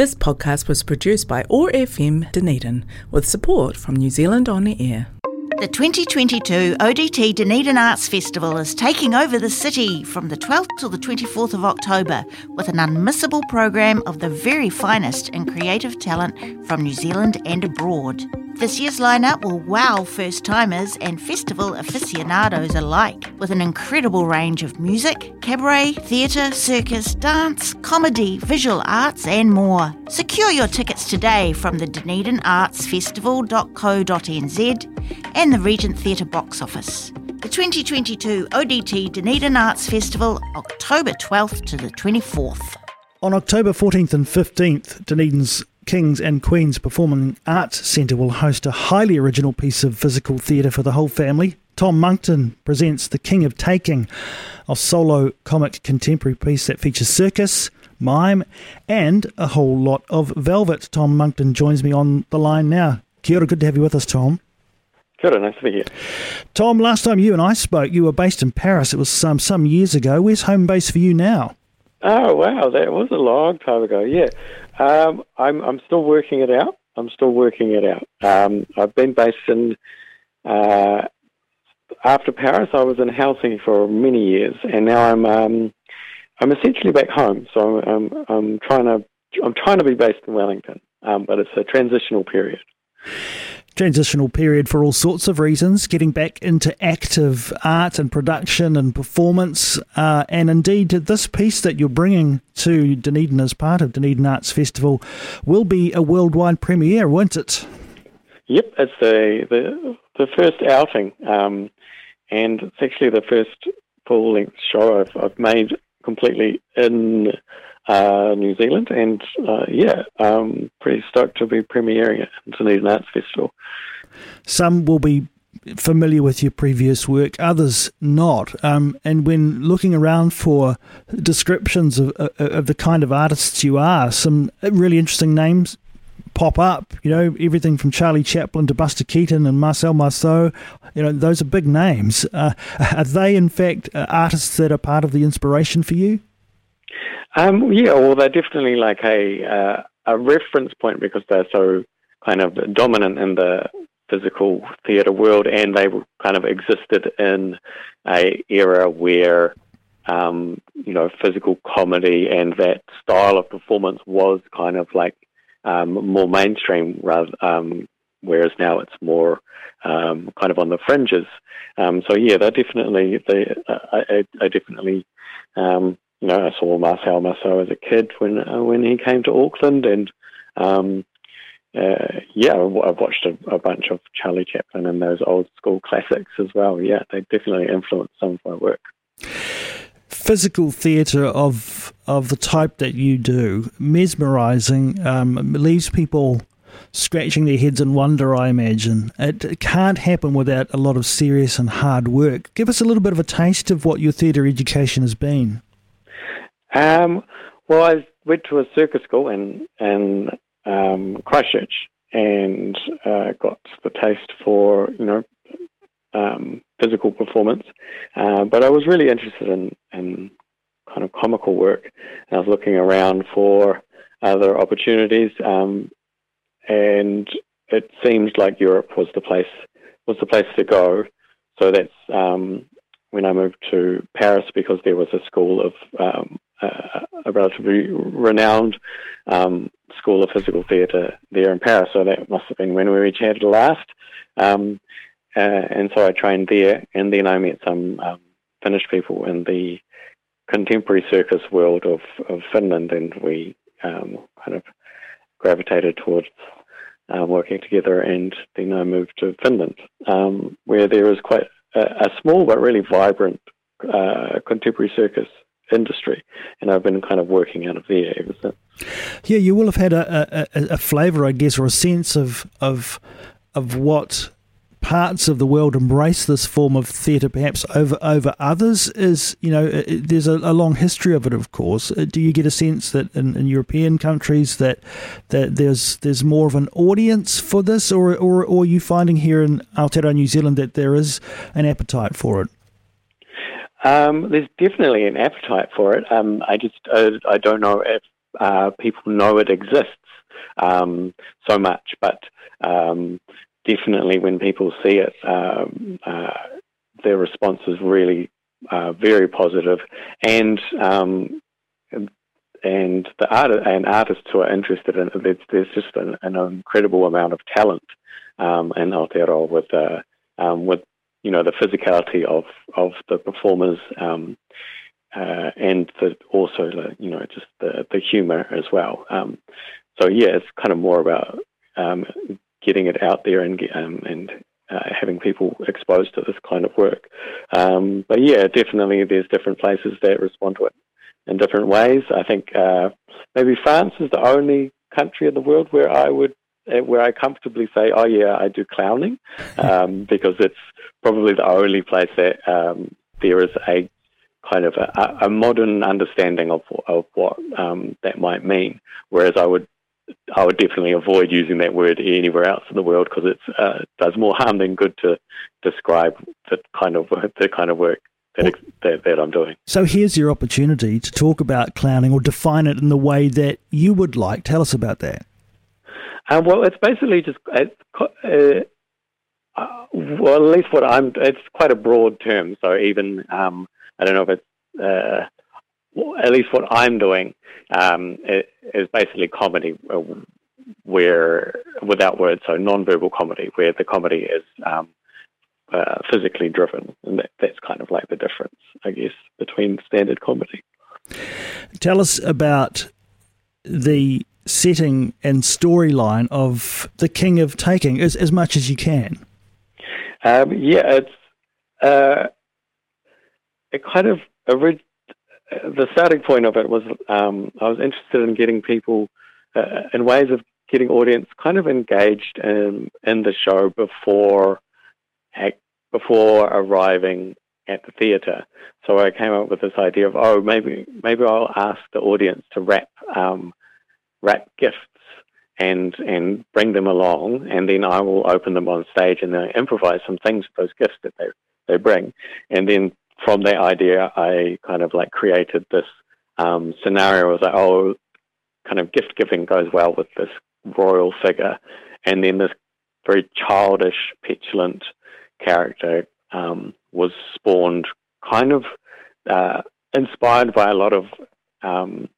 This podcast was produced by OAR FM Dunedin with support from New Zealand On the Air. The 2022 ODT Dunedin Arts Festival is taking over the city from the 12th to the 24th of October with an unmissable program of the very finest in creative talent from New Zealand and abroad. This year's lineup will wow first timers and festival aficionados alike with an incredible range of music, cabaret, theatre, circus, dance, comedy, visual arts, and more. Secure your tickets today from the Dunedin Arts Festival.co.nz and the Regent Theatre box office. The 2022 ODT Dunedin Arts Festival, October 12th to the 24th. On October 14th and 15th, Dunedin's Kings and Queens Performing Arts Centre will host a highly original piece of physical theatre for the whole family. Tom Monckton presents The King of Taking, a solo comic contemporary piece that features circus, mime, and a whole lot of velvet. Tom Monckton joins me on the line now. Kia ora, good to have you with us, Tom. Kia ora, nice to be here. Tom, last time you and I spoke, you were based in Paris. It was some, some years ago. Where's home base for you now? Oh, wow, that was a long time ago, yeah. Um, I'm I'm still working it out. I'm still working it out. Um, I've been based in uh, after Paris. I was in Helsinki for many years, and now I'm um, I'm essentially back home. So I'm, I'm, I'm trying to I'm trying to be based in Wellington, um, but it's a transitional period transitional period for all sorts of reasons, getting back into active art and production and performance. Uh, and indeed, this piece that you're bringing to Dunedin as part of Dunedin Arts Festival will be a worldwide premiere, won't it? Yep, it's the the, the first outing, um, and it's actually the first full length show I've, I've made completely in uh, New Zealand, and uh, yeah, um, pretty stoked to be premiering at Dunedin Arts Festival. Some will be familiar with your previous work, others not. Um, and when looking around for descriptions of, uh, of the kind of artists you are, some really interesting names pop up. You know, everything from Charlie Chaplin to Buster Keaton and Marcel Marceau. You know, those are big names. Uh, are they, in fact, uh, artists that are part of the inspiration for you? Um, yeah, well, they're definitely like a uh, a reference point because they're so kind of dominant in the physical theatre world, and they kind of existed in a era where um, you know physical comedy and that style of performance was kind of like um, more mainstream, rather um, whereas now it's more um, kind of on the fringes. Um, so yeah, they're definitely they uh, I, I, definitely you know, I saw Marcel Marceau as a kid when uh, when he came to Auckland, and um, uh, yeah, I've watched a, a, bunch of Charlie Chaplin and those old school classics as well. Yeah, they definitely influenced some of my work. Physical theatre of of the type that you do, mesmerising, um, leaves people scratching their heads in wonder, I imagine. It can't happen without a lot of serious and hard work. Give us a little bit of a taste of what your theatre education has been. Um, well, I went to a circus school in in um, Christchurch and uh, got the taste for you know um, physical performance, uh, but I was really interested in in kind of comical work. And I was looking around for other opportunities, um, and it seemed like Europe was the place was the place to go. So that's um, when I moved to Paris because there was a school of um, uh, a relatively renowned um, school of physical theatre there in Paris. So that must have been when we chatted last. Um, uh, and so I trained there, and then I met some um, Finnish people in the contemporary circus world of, of Finland, and we um, kind of gravitated towards uh, working together. And then I moved to Finland, um, where there is quite a, a small but really vibrant uh, contemporary circus industry, and I've been kind of working out of there ever since. Yeah, you will have had a, a, a flavour, I guess, or a sense of of of what parts of the world embrace this form of theatre perhaps over over others is you know there's a, a, long history of it of course uh, do you get a sense that in, in, European countries that that there's there's more of an audience for this or or, or are you finding here in Aotearoa New Zealand that there is an appetite for it um, there's definitely an appetite for it. Um, I just uh, I don't know if uh, people know it exists um, so much, but um, definitely when people see it, um, uh, their response is really uh, very positive, and um, and the art and artists who are interested in it, there's, just an, an, incredible amount of talent in Aotearoa with uh, with you know the physicality of of the performers um, uh, and the, also the, you know just the the humor as well. Um, so yeah, it's kind of more about um, getting it out there and um, and uh, having people exposed to this kind of work. Um, but yeah, definitely there's different places that respond to it in different ways. I think uh, maybe France is the only country in the world where I would where I comfortably say, oh yeah, I do clowning, um, because it's probably the only place that um, there is a kind of a, a modern understanding of of what um, that might mean. Whereas I would I would definitely avoid using that word anywhere else in the world because it uh, does more harm than good to describe the kind of the kind of work that, that, that, I'm doing. So here's your opportunity to talk about clowning or define it in the way that you would like. Tell us about that. Um, well, it's basically just uh, uh, well, at least what I'm. It's quite a broad term, so even um, I don't know if it's. Uh, at least what I'm doing um, is basically comedy, uh, where without words, so non-verbal comedy, where the comedy is um, uh, physically driven, and that, that's kind of like the difference, I guess, between standard comedy. Tell us about the setting and storyline of The King of Taking as, as much as you can. Um, yeah, it's uh, it kind of orig- the starting point of it was um, I was interested in getting people uh, in ways of getting audience kind of engaged in in the show before before arriving at the theatre. So I came up with this idea of oh maybe maybe I'll ask the audience to wrap um, gifts and and bring them along, and then I will open them on stage and then improvise some things with those gifts that they they bring, and then from that idea, I kind of like created this um, scenario. I was like, oh, kind of gift giving goes well with this royal figure, and then this very childish, petulant character um, was spawned, kind of uh, inspired by a lot of, um,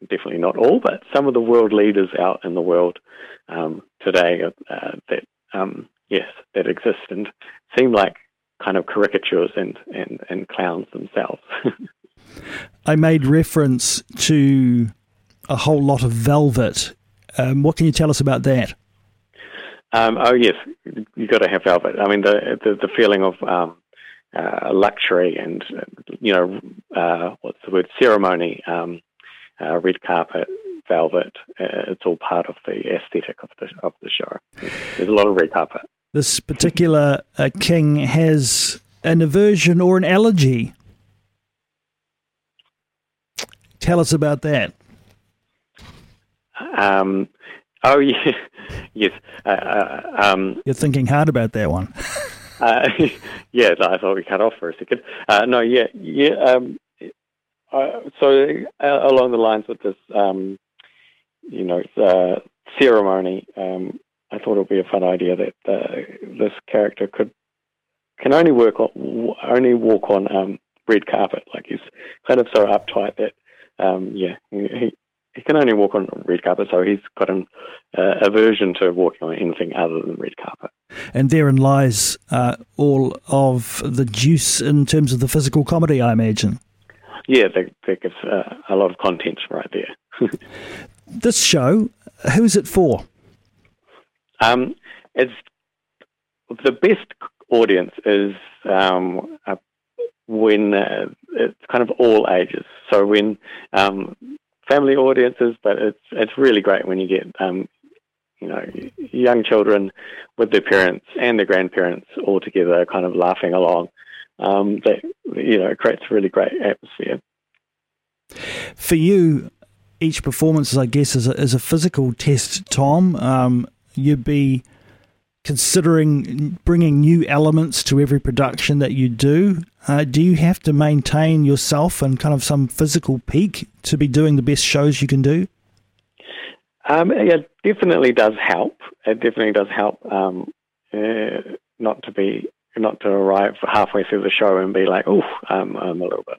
definitely not all, but some of the world leaders out in the world um, today uh, that um, yes that exist and seem like kind of caricatures and, and, and clowns themselves. I made reference to a whole lot of velvet. Um, what can you tell us about that? Um, oh yes, you've got to have velvet. I mean, the the, the feeling of um, uh, luxury and you know uh, what's the word ceremony, um, uh, red carpet, velvet. Uh, it's all part of the aesthetic of the of the show. There's a lot of red carpet this particular uh, king has an aversion or an allergy. Tell us about that. Um, oh, yeah. yes. Uh, uh, um, You're thinking hard about that one. uh, yeah, I thought we cut off for a second. Uh, no, yeah, yeah. Um, uh, so along the lines of this, um, you know, ceremony, um, I thought it would be a fun idea that uh, this character could can only work on only walk on um, red carpet. Like he's kind of so uptight that um, yeah, he he can only walk on red carpet, so he's got an uh, aversion to walking on anything other than red carpet. And therein lies uh, all of the juice in terms of the physical comedy, I imagine. Yeah, that, that gives uh, a lot of content right there. this show, who is it for? Um, it's the best audience is um, when uh, it's kind of all ages. So when um, family audiences, but it's it's really great when you get um, you know young children with their parents and their grandparents all together, kind of laughing along. Um, that you know it creates a really great atmosphere. For you, each performance, I guess, is a, is a physical test, Tom. Um, you'd be considering bringing new elements to every production that you do, uh, do you have to maintain yourself and kind of some physical peak to be doing the best shows you can do? Um, it definitely does help. It definitely does help um, uh, not to be not to arrive halfway through the show and be like, "Oh, um, I'm a little bit,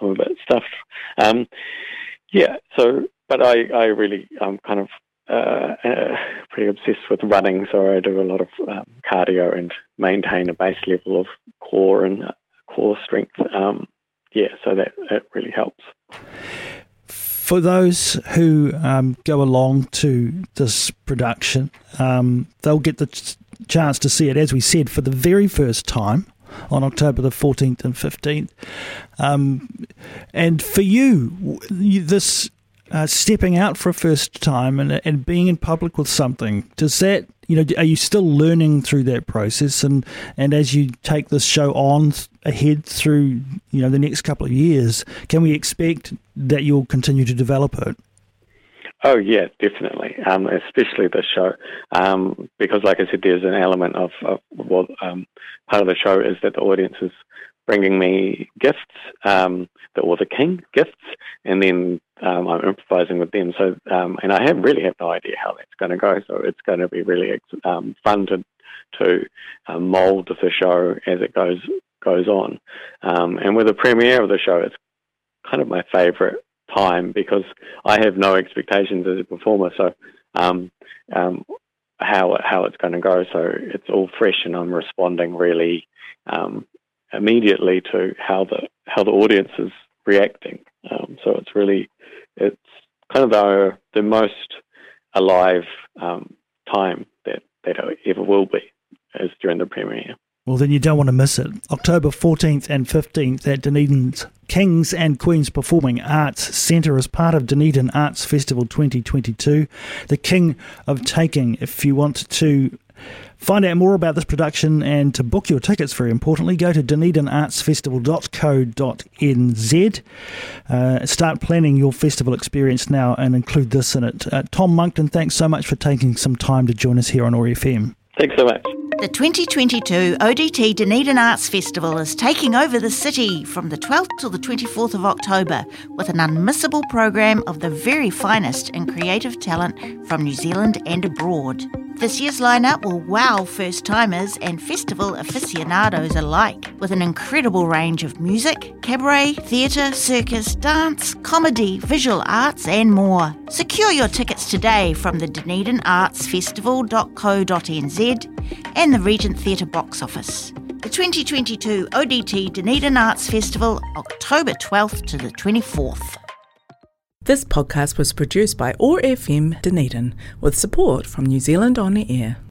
I'm a bit stuffed." Um, yeah. So, but I, I really, I'm kind of uh, uh, pretty obsessed with running, so I do a lot of um, cardio and maintain a base level of core and uh, core strength. Um, yeah, so that that really helps. For those who um, go along to this production, um, they'll get the chance to see it, as we said, for the very first time on October the 14th and 15th. Um, and for you, this uh, stepping out for a first time and, and being in public with something, does that, you know, are you still learning through that process? And, and as you take this show on ahead through, you know, the next couple of years, can we expect that you'll continue to develop it? Oh yeah, definitely. Um, especially the show, um, because like I said, there's an element of, of well, um, part of the show is that the audience is bringing me gifts, um, the author king gifts, and then um, I'm improvising with them. So, um, and I have really have no idea how that's going to go. So it's going to be really um, fun to to um, mold the show as it goes goes on. Um, and with the premiere of the show, it's kind of my favourite time because I have no expectations as a performer. So um, um, how how it's going to go. So it's all fresh, and I'm responding really um, immediately to how the how the audience is reacting. Um, so it's really it's kind of the the most alive um, time that that ever will be is during the premiere. Well, then you don't want to miss it. October 14th and 15th at Dunedin's Kings and Queens Performing Arts Centre as part of Dunedin Arts Festival 2022. The King of Taking. If you want to find out more about this production and to book your tickets, very importantly, go to dunedinartsfestival.co.nz. Uh, start planning your festival experience now and include this in it. Uh, Tom Monckton, thanks so much for taking some time to join us here on OAR FM. Thanks so much. The 2022 ODT Dunedin Arts Festival is taking over the city from the 12th to the 24th of October with an unmissable program of the very finest in creative talent from New Zealand and abroad. This year's lineup will wow first timers and festival aficionados alike with an incredible range of music, cabaret, theatre, circus, dance, comedy, visual arts, and more. Secure your tickets today from the Dunedin Arts Festival.co.nz and the Regent Theatre box office. The 2022 ODT Dunedin Arts Festival, October 12th to the 24th. This podcast was produced by OAR FM Dunedin with support from New Zealand On the Air.